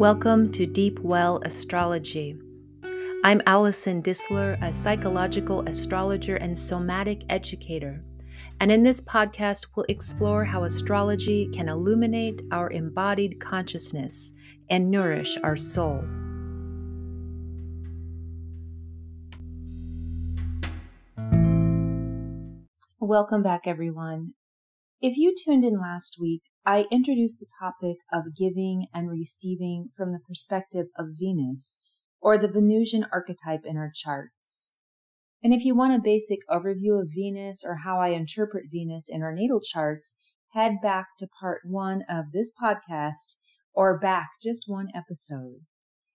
Welcome to Deep Well Astrology. I'm Allison Disler, a psychological astrologer and somatic educator. And in this podcast, we'll explore how astrology can illuminate our embodied consciousness and nourish our soul. Welcome back, everyone. If you tuned in last week, I introduced the topic of giving and receiving from the perspective of Venus, or the Venusian archetype in our charts. And if you want a basic overview of Venus or how I interpret Venus in our natal charts, head back to part one of this podcast or back just one episode.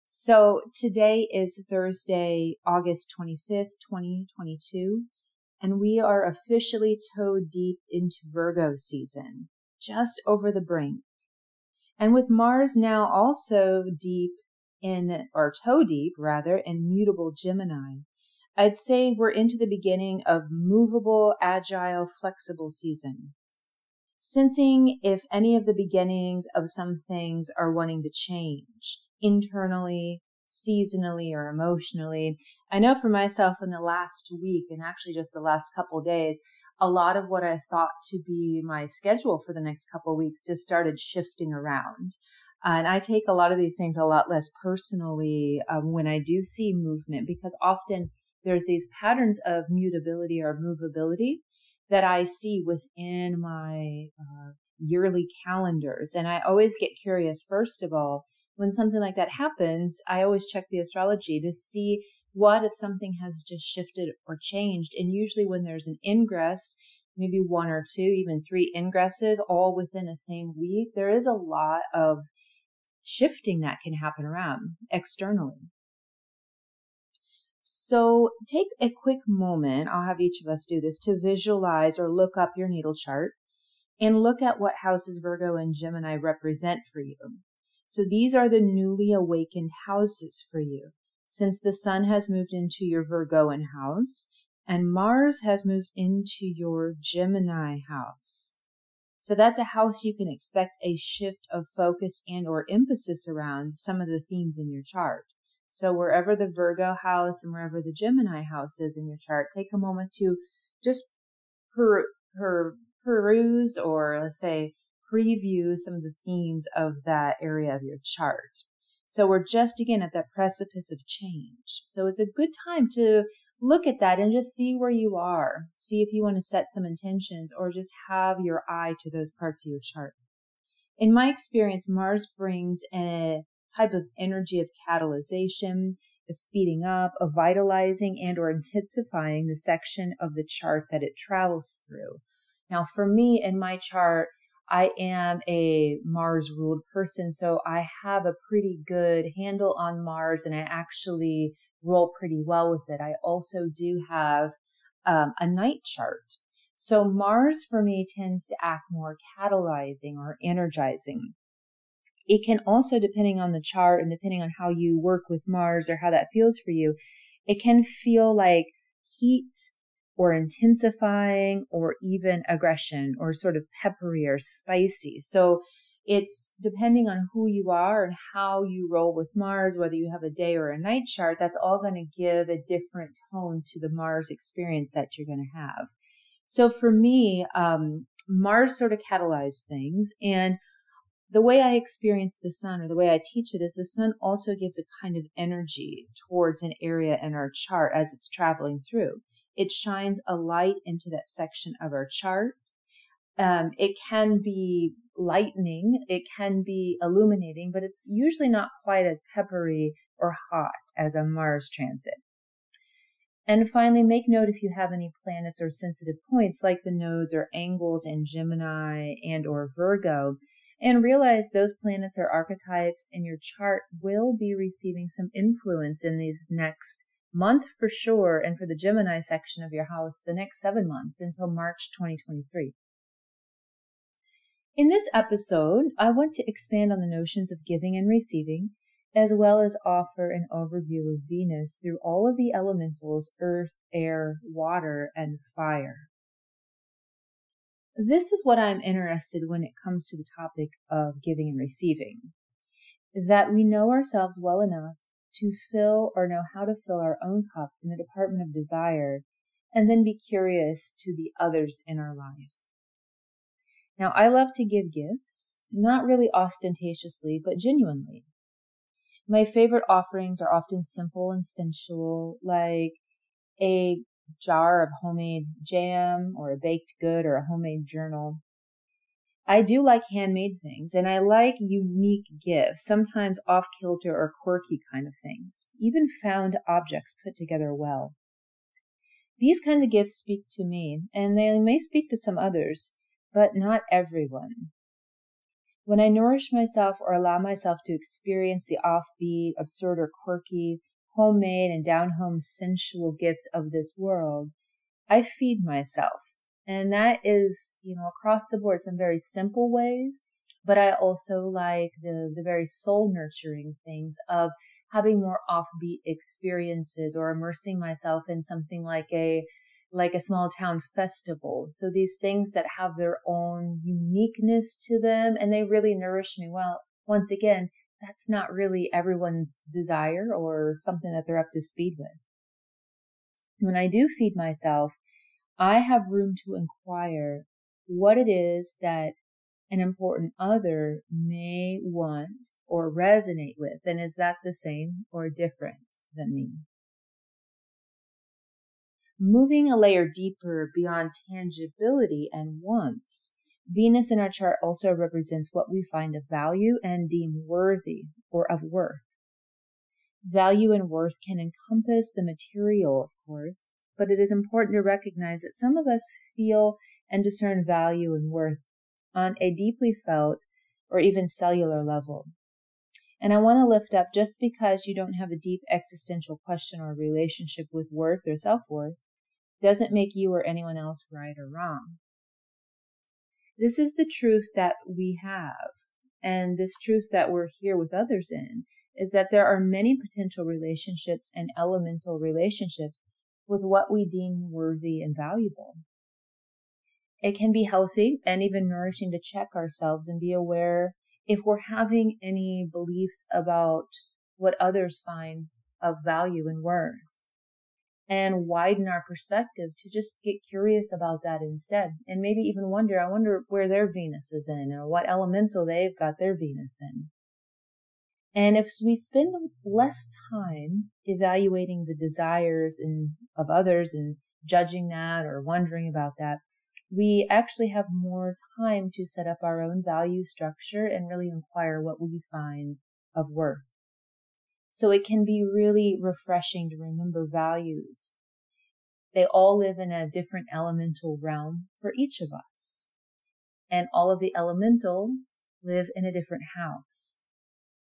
So today is Thursday, August 25th, 2022, and we are officially toe deep into Virgo season just over the brink. And with Mars now also deep in, or toe deep rather, in mutable Gemini, I'd say we're into the beginning of movable, agile, flexible season. Sensing if any of the beginnings of some things are wanting to change internally, seasonally, or emotionally. I know for myself in the last week and actually just the last couple days, a lot of what I thought to be my schedule for the next couple weeks just started shifting around. And I take a lot of these things a lot less personally um, when I do see movement because often there's these patterns of mutability or movability that I see within my uh, yearly calendars. And I always get curious, first of all, when something like that happens, I always check the astrology to see what if something has just shifted or changed? And usually when there's an ingress, maybe one or two, even three ingresses all within a same week, there is a lot of shifting that can happen around externally. So take a quick moment, I'll have each of us do this, to visualize or look up your natal chart and look at what houses Virgo and Gemini represent for you. So these are the newly awakened houses for you since the sun has moved into your Virgoan house and Mars has moved into your Gemini house. So that's a house you can expect a shift of focus and or emphasis around some of the themes in your chart. So wherever the Virgo house and wherever the Gemini house is in your chart, take a moment to just per, per, peruse or let's say preview some of the themes of that area of your chart. So we're just again at that precipice of change. So it's a good time to look at that and just see where you are. See if you want to set some intentions or just have your eye to those parts of your chart. In my experience, Mars brings a type of energy of catalyzation, a speeding up, a vitalizing and or intensifying the section of the chart that it travels through. Now for me in my chart, I am a Mars ruled person, so I have a pretty good handle on Mars and I actually roll pretty well with it. I also do have um, a night chart. So Mars for me tends to act more catalyzing or energizing. It can also, depending on the chart and depending on how you work with Mars or how that feels for you, it can feel like heat or intensifying or even aggression or sort of peppery or spicy. So it's depending on who you are and how you roll with Mars, whether you have a day or a night chart, that's all going to give a different tone to the Mars experience that you're going to have. So for me, um, Mars sort of catalyzes things and the way I experience the sun or the way I teach it is the sun also gives a kind of energy towards an area in our chart as it's traveling through. It shines a light into that section of our chart. Um, it can be lightning, it can be illuminating, but it's usually not quite as peppery or hot as a Mars transit. And finally, make note if you have any planets or sensitive points like the nodes or angles in Gemini and or Virgo, and realize those planets or archetypes in your chart will be receiving some influence in these next month for sure, and for the Gemini section of your house, the next seven months until March 2023. In this episode, I want to expand on the notions of giving and receiving, as well as offer an overview of Venus through all of the elementals earth, air, water, and fire. This is what I'm interested when it comes to the topic of giving and receiving. that we know ourselves well enough to fill or know how to fill our own cup in the department of desire and then be curious to the others in our life. Now, I love to give gifts, not really ostentatiously, but genuinely. My favorite offerings are often simple and sensual, like a jar of homemade jam or a baked good or a homemade journal. I do like handmade things and I like unique gifts, sometimes off kilter or quirky kind of things, even found objects put together well. These kinds of gifts speak to me and they may speak to some others, but not everyone. When I nourish myself or allow myself to experience the offbeat, absurd, or quirky, homemade, and down home sensual gifts of this world, I feed myself. And that is, you know, across the board, some very simple ways, but I also like the, the very soul nurturing things of having more offbeat experiences or immersing myself in something like a like a small town festival. So these things that have their own uniqueness to them and they really nourish me well. Once again, that's not really everyone's desire or something that they're up to speed with. When I do feed myself, I have room to inquire what it is that an important other may want or resonate with. And is that the same or different than me? Moving a layer deeper beyond tangibility and wants, Venus in our chart also represents what we find of value and deem worthy or of worth. Value and worth can encompass the material, of course, but it is important to recognize that some of us feel and discern value and worth on a deeply felt or even cellular level. And I want to lift up just because you don't have a deep existential question or relationship with worth or self worth doesn't make you or anyone else right or wrong. This is the truth that we have. And this truth that we're here with others in is that there are many potential relationships and elemental relationships with what we deem worthy and valuable. It can be healthy and even nourishing to check ourselves and be aware if we're having any beliefs about what others find of value and worth and widen our perspective to just get curious about that instead. And maybe even wonder, I wonder where their Venus is in or what elemental they've got their Venus in. And if we spend less time evaluating the desires of others and judging that or wondering about that, we actually have more time to set up our own value structure and really inquire what we find of worth. So it can be really refreshing to remember values. They all live in a different elemental realm for each of us. And all of the elementals live in a different house.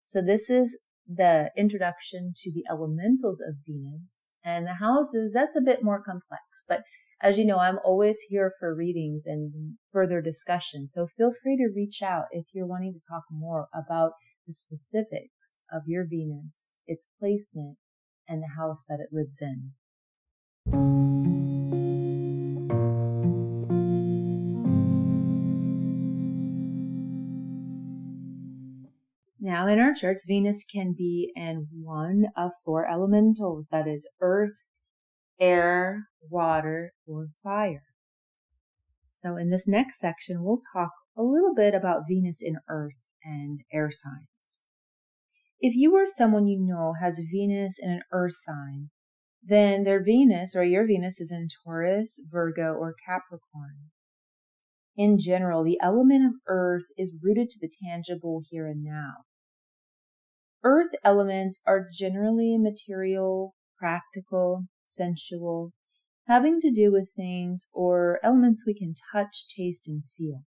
So this is the introduction to the elementals of Venus and the houses. That's a bit more complex, but as you know, I'm always here for readings and further discussion. So feel free to reach out if you're wanting to talk more about the specifics of your Venus, its placement, and the house that it lives in. Now, in our charts, Venus can be in one of four elementals that is, earth, air, water, or fire. So, in this next section, we'll talk a little bit about Venus in earth and air signs. If you or someone you know has Venus in an earth sign, then their Venus or your Venus is in Taurus, Virgo, or Capricorn. In general, the element of earth is rooted to the tangible here and now. Earth elements are generally material, practical, sensual, having to do with things or elements we can touch, taste, and feel.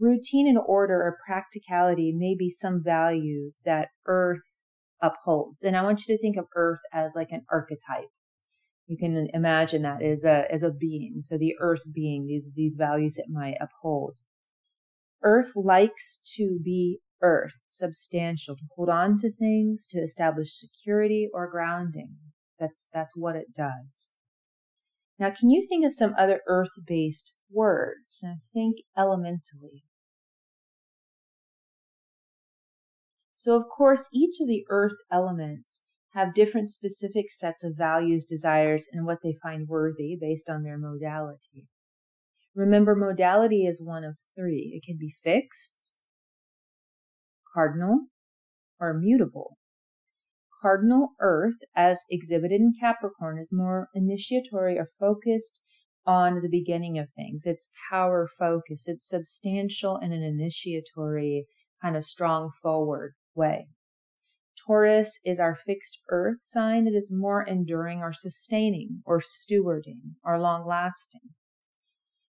Routine and order or practicality may be some values that Earth upholds. And I want you to think of Earth as like an archetype. You can imagine that as a, as a being. So the Earth being, these, these values it might uphold. Earth likes to be Earth, substantial, to hold on to things, to establish security or grounding. That's, that's what it does. Now, can you think of some other earth based words and think elementally? So, of course, each of the earth elements have different specific sets of values, desires, and what they find worthy based on their modality. Remember, modality is one of three. It can be fixed, cardinal, or mutable. Cardinal Earth, as exhibited in Capricorn, is more initiatory or focused on the beginning of things. It's power focused. It's substantial in an initiatory kind of strong forward way. Taurus is our fixed earth sign. It is more enduring or sustaining or stewarding or long lasting.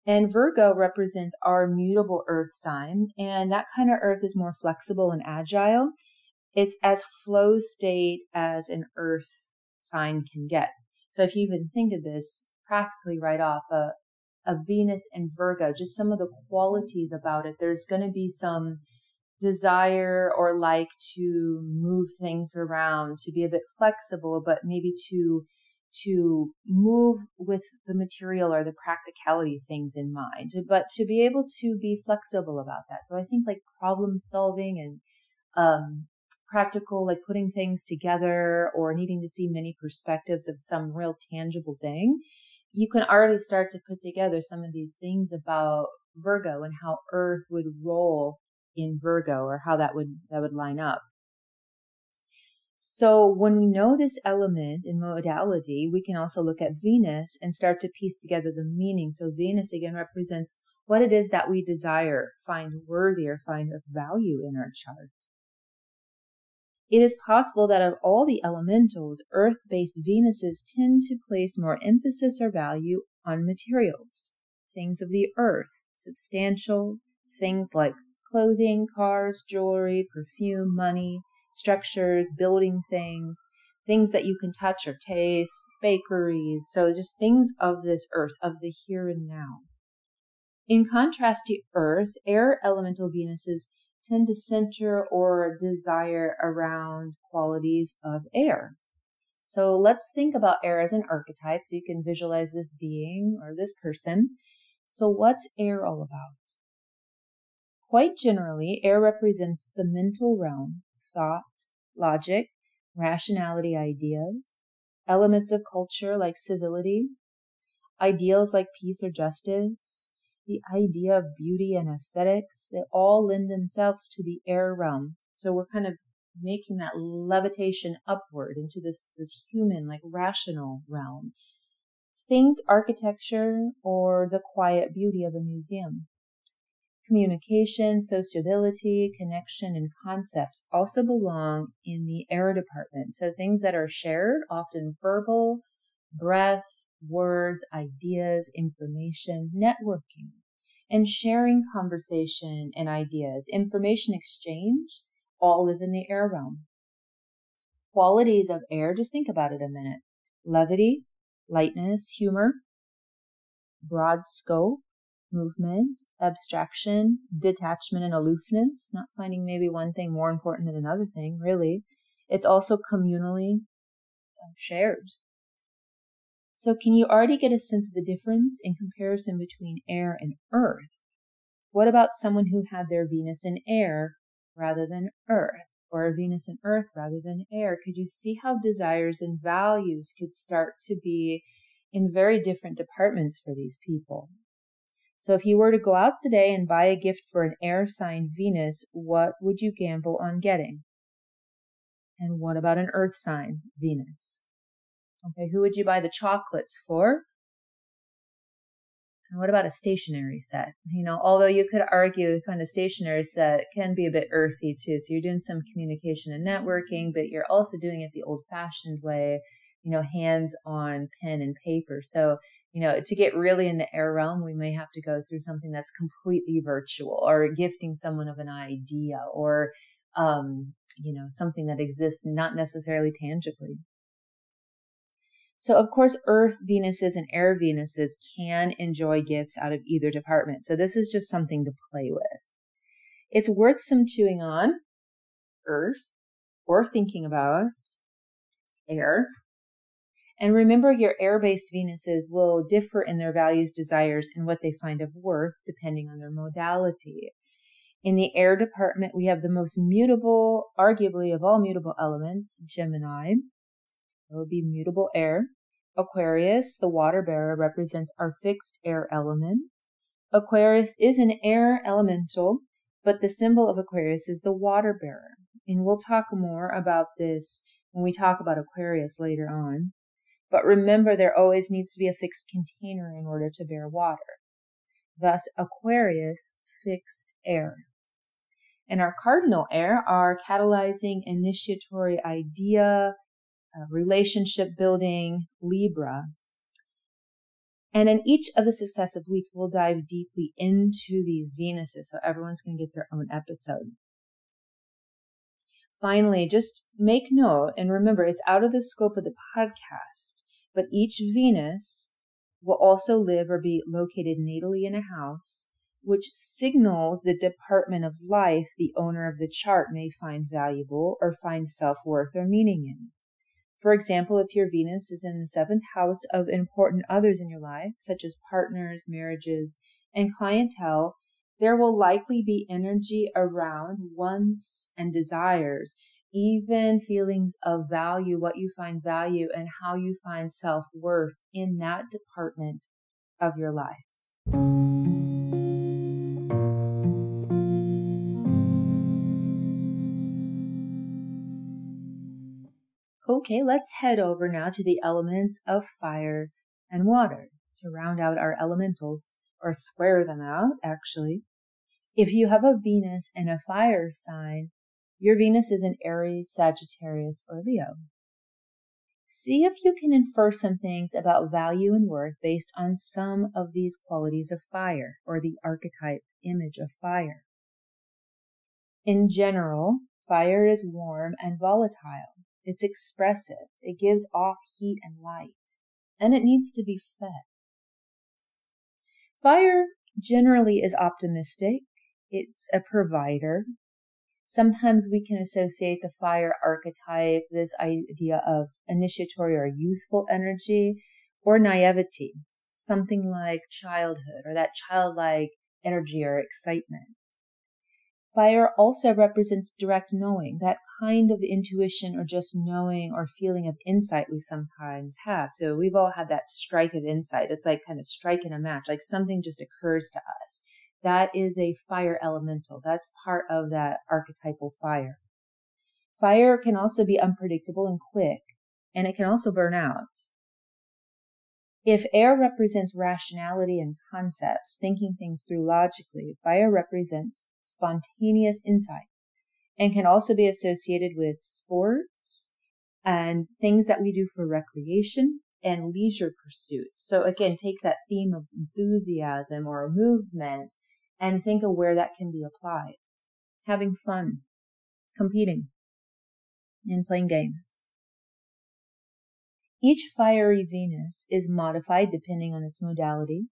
And Virgo represents our mutable earth sign. And that kind of earth is more flexible and agile. It's as flow state as an earth sign can get. So if you even think of this practically right off, uh, a, a Venus and Virgo, just some of the qualities about it, there's going to be some desire or like to move things around, to be a bit flexible, but maybe to to move with the material or the practicality things in mind, but to be able to be flexible about that. So I think like problem solving and um, practical, like putting things together or needing to see many perspectives of some real tangible thing, you can already start to put together some of these things about Virgo and how Earth would roll in Virgo or how that would that would line up. So when we know this element in modality, we can also look at Venus and start to piece together the meaning. So Venus again represents what it is that we desire, find worthy or find of value in our chart. It is possible that of all the elementals, earth based Venuses tend to place more emphasis or value on materials, things of the earth, substantial things like clothing, cars, jewelry, perfume, money, structures, building things, things that you can touch or taste, bakeries. So just things of this earth, of the here and now. In contrast to Earth, air elemental Venuses tend to center or desire around qualities of air. So let's think about air as an archetype so you can visualize this being or this person. So what's air all about? Quite generally, air represents the mental realm, thought, logic, rationality ideas, elements of culture like civility, ideals like peace or justice, the idea of beauty and aesthetics, they all lend themselves to the air realm. So we're kind of making that levitation upward into this, this human, like rational realm. Think architecture or the quiet beauty of a museum. Communication, sociability, connection, and concepts also belong in the air department. So things that are shared, often verbal, breath, words, ideas, information, networking, and sharing conversation and ideas, information exchange, all live in the air realm. Qualities of air, just think about it a minute. Levity, lightness, humor, broad scope, movement, abstraction, detachment and aloofness, not finding maybe one thing more important than another thing, really. It's also communally uh, shared. So can you already get a sense of the difference in comparison between air and earth? What about someone who had their Venus in air rather than earth or a Venus in earth rather than air? Could you see how desires and values could start to be in very different departments for these people? So if you were to go out today and buy a gift for an air sign Venus, what would you gamble on getting? And what about an earth sign Venus? Okay, who would you buy the chocolates for? And what about a stationery set? You know, although you could argue kind of stationery set can be a bit earthy too. So you're doing some communication and networking, but you're also doing it the old fashioned way, you know, hands on pen and paper. So, you know, to get really in the air realm, we may have to go through something that's completely virtual or gifting someone of an idea or, um, you know, something that exists not necessarily tangibly. So of course, Earth Venuses and Air Venuses can enjoy gifts out of either department. So this is just something to play with. It's worth some chewing on Earth or thinking about air. And remember your air-based Venuses will differ in their values, desires, and what they find of worth depending on their modality. In the air department, we have the most mutable, arguably of all mutable elements, Gemini. It would be mutable air. Aquarius, the water bearer, represents our fixed air element. Aquarius is an air elemental, but the symbol of Aquarius is the water bearer. And we'll talk more about this when we talk about Aquarius later on. But remember, there always needs to be a fixed container in order to bear water. Thus, Aquarius, fixed air. And our cardinal air are catalyzing, initiatory idea, uh, relationship building, Libra. And in each of the successive weeks, we'll dive deeply into these Venuses so everyone's going to get their own episode. Finally, just make note and remember it's out of the scope of the podcast, but each Venus will also live or be located natally in a house, which signals the department of life the owner of the chart may find valuable or find self worth or meaning in. For example, if your Venus is in the seventh house of important others in your life, such as partners, marriages, and clientele, there will likely be energy around wants and desires, even feelings of value, what you find value, and how you find self worth in that department of your life. Okay, let's head over now to the elements of fire and water to round out our elementals or square them out, actually. If you have a Venus in a fire sign, your Venus is in Aries, Sagittarius, or Leo. See if you can infer some things about value and worth based on some of these qualities of fire or the archetype image of fire. In general, fire is warm and volatile. It's expressive. It gives off heat and light. And it needs to be fed. Fire generally is optimistic. It's a provider. Sometimes we can associate the fire archetype, this idea of initiatory or youthful energy, or naivety, something like childhood or that childlike energy or excitement. Fire also represents direct knowing, that kind of intuition or just knowing or feeling of insight we sometimes have. So we've all had that strike of insight. It's like kind of striking a match, like something just occurs to us. That is a fire elemental. That's part of that archetypal fire. Fire can also be unpredictable and quick, and it can also burn out. If air represents rationality and concepts, thinking things through logically, fire represents spontaneous insight and can also be associated with sports and things that we do for recreation and leisure pursuits. So again, take that theme of enthusiasm or movement and think of where that can be applied. Having fun, competing, and playing games. Each fiery Venus is modified depending on its modality,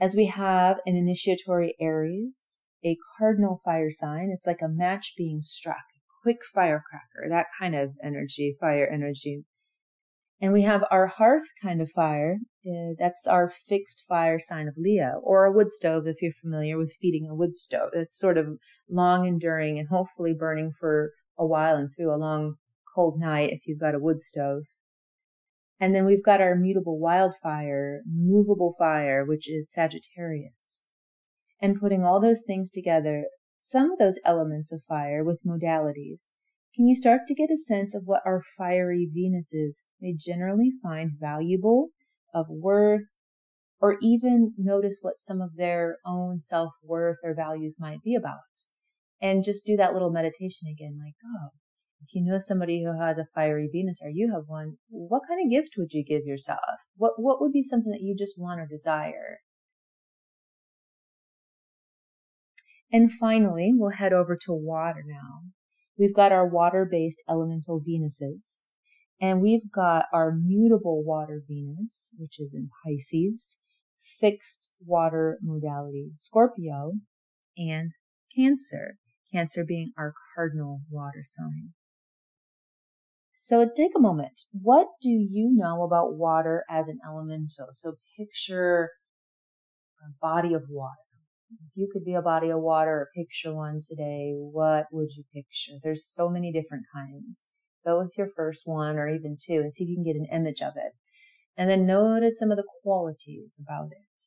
as we have an initiatory Aries, a cardinal fire sign. It's like a match being struck, a quick firecracker, that kind of energy, fire energy. And we have our hearth kind of fire. Uh, that's our fixed fire sign of Leo, or a wood stove if you're familiar with feeding a wood stove. It's sort of long enduring and hopefully burning for a while and through a long cold night if you've got a wood stove. And then we've got our mutable wildfire, movable fire, which is Sagittarius and putting all those things together, some of those elements of fire with modalities, can you start to get a sense of what our fiery Venuses may generally find valuable, of worth, or even notice what some of their own self worth or values might be about? And just do that little meditation again, like, oh, if you know somebody who has a fiery Venus or you have one, what kind of gift would you give yourself? What, what would be something that you just want or desire? And finally, we'll head over to water now. We've got our water-based elemental Venuses, and we've got our mutable water Venus, which is in Pisces, fixed water modality Scorpio, and Cancer, Cancer being our cardinal water sign. So take a moment. What do you know about water as an elemental? So picture a body of water If you could be a body of water or picture one today, what would you picture? There's so many different kinds. Go with your first one or even two and see if you can get an image of it. And then notice some of the qualities about it.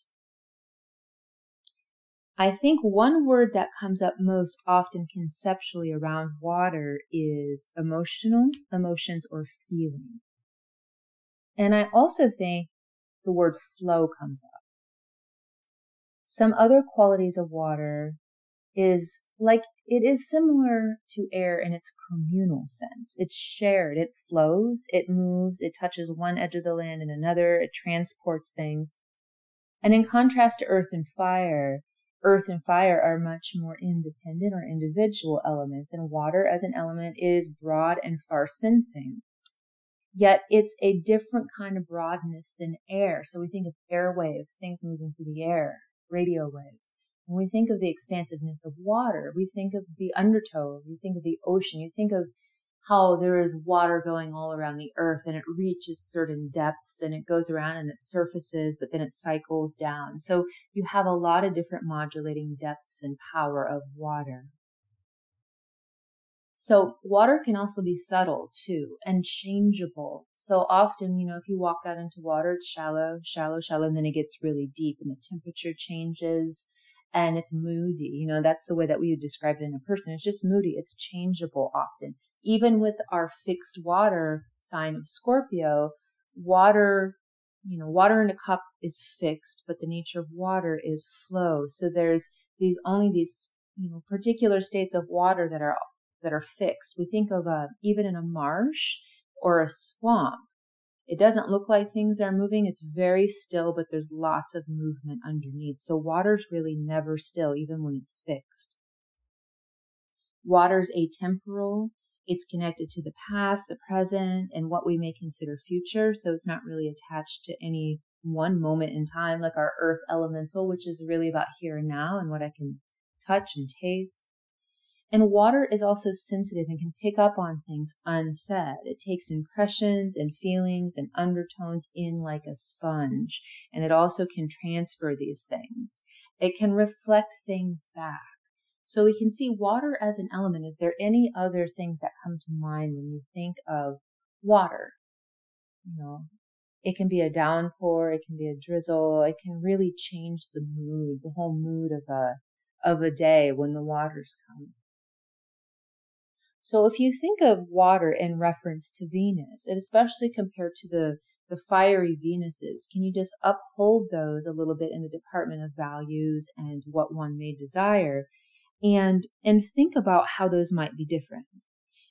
I think one word that comes up most often conceptually around water is emotional, emotions, or feeling. And I also think the word flow comes up. Some other qualities of water is like it is similar to air in its communal sense. It's shared, it flows, it moves, it touches one edge of the land and another, it transports things. And in contrast to earth and fire, earth and fire are much more independent or individual elements, and water as an element is broad and far sensing. Yet it's a different kind of broadness than air. So we think of air waves, things moving through the air, radio waves. When we think of the expansiveness of water, we think of the undertow, we think of the ocean, you think of how there is water going all around the earth and it reaches certain depths and it goes around and it surfaces, but then it cycles down. So you have a lot of different modulating depths and power of water. So water can also be subtle too and changeable. So often, you know, if you walk out into water, it's shallow, shallow, shallow, and then it gets really deep and the temperature changes and it's moody. You know, that's the way that we would describe it in a person. It's just moody. It's changeable often. Even with our fixed water sign of Scorpio, water, you know, water in a cup is fixed, but the nature of water is flow. So there's these only these, you know, particular states of water that are, that are fixed. We think of a, even in a marsh or a swamp, it doesn't look like things are moving. It's very still, but there's lots of movement underneath. So water's really never still, even when it's fixed. Water's atemporal. It's connected to the past, the present, and what we may consider future. So it's not really attached to any one moment in time, like our earth elemental, which is really about here and now and what I can touch and taste. And water is also sensitive and can pick up on things unsaid. It takes impressions and feelings and undertones in like a sponge. And it also can transfer these things. It can reflect things back. So we can see water as an element. Is there any other things that come to mind when you think of water? You know, it can be a downpour. It can be a drizzle. It can really change the mood, the whole mood of a, of a day when the waters come. So if you think of water in reference to Venus, and especially compared to the, the fiery Venuses, can you just uphold those a little bit in the department of values and what one may desire? And, and think about how those might be different.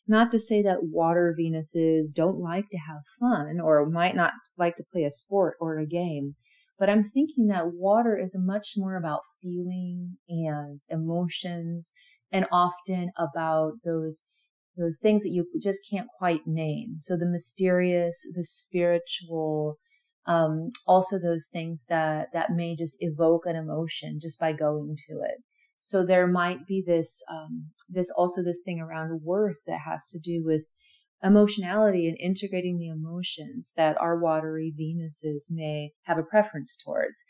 Not to say that water Venuses don't like to have fun or might not like to play a sport or a game, but I'm thinking that water is much more about feeling and emotions and often about those those things that you just can't quite name. So the mysterious, the spiritual, um, also those things that, that may just evoke an emotion just by going to it. So there might be this, um, this also this thing around worth that has to do with emotionality and integrating the emotions that our watery Venuses may have a preference towards.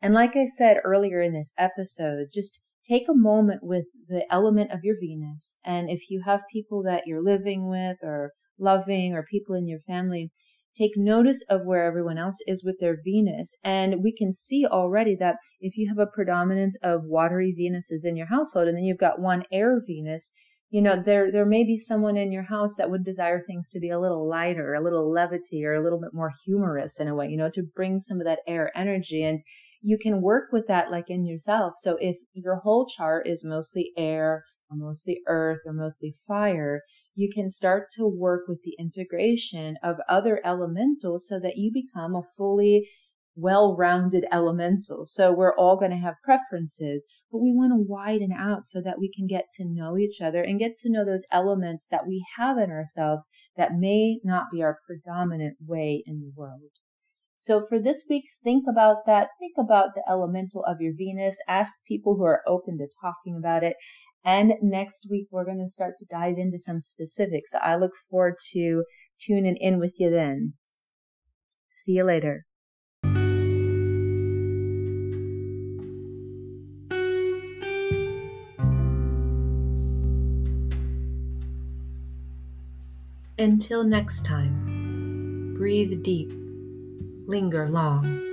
And like I said earlier in this episode, just take a moment with the element of your Venus. And if you have people that you're living with or loving or people in your family, take notice of where everyone else is with their Venus. And we can see already that if you have a predominance of watery Venuses in your household and then you've got one air Venus, you know, there, there may be someone in your house that would desire things to be a little lighter, a little levity, or a little bit more humorous in a way, you know, to bring some of that air energy. And you can work with that like in yourself. So if your whole chart is mostly air or mostly earth or mostly fire, you can start to work with the integration of other elementals so that you become a fully well-rounded elemental. So we're all going to have preferences, but we want to widen out so that we can get to know each other and get to know those elements that we have in ourselves that may not be our predominant way in the world. So for this week, think about that. Think about the elemental of your Venus. Ask people who are open to talking about it. And next week, we're going to start to dive into some specifics. I look forward to tuning in with you then. See you later. Until next time, breathe deep linger long.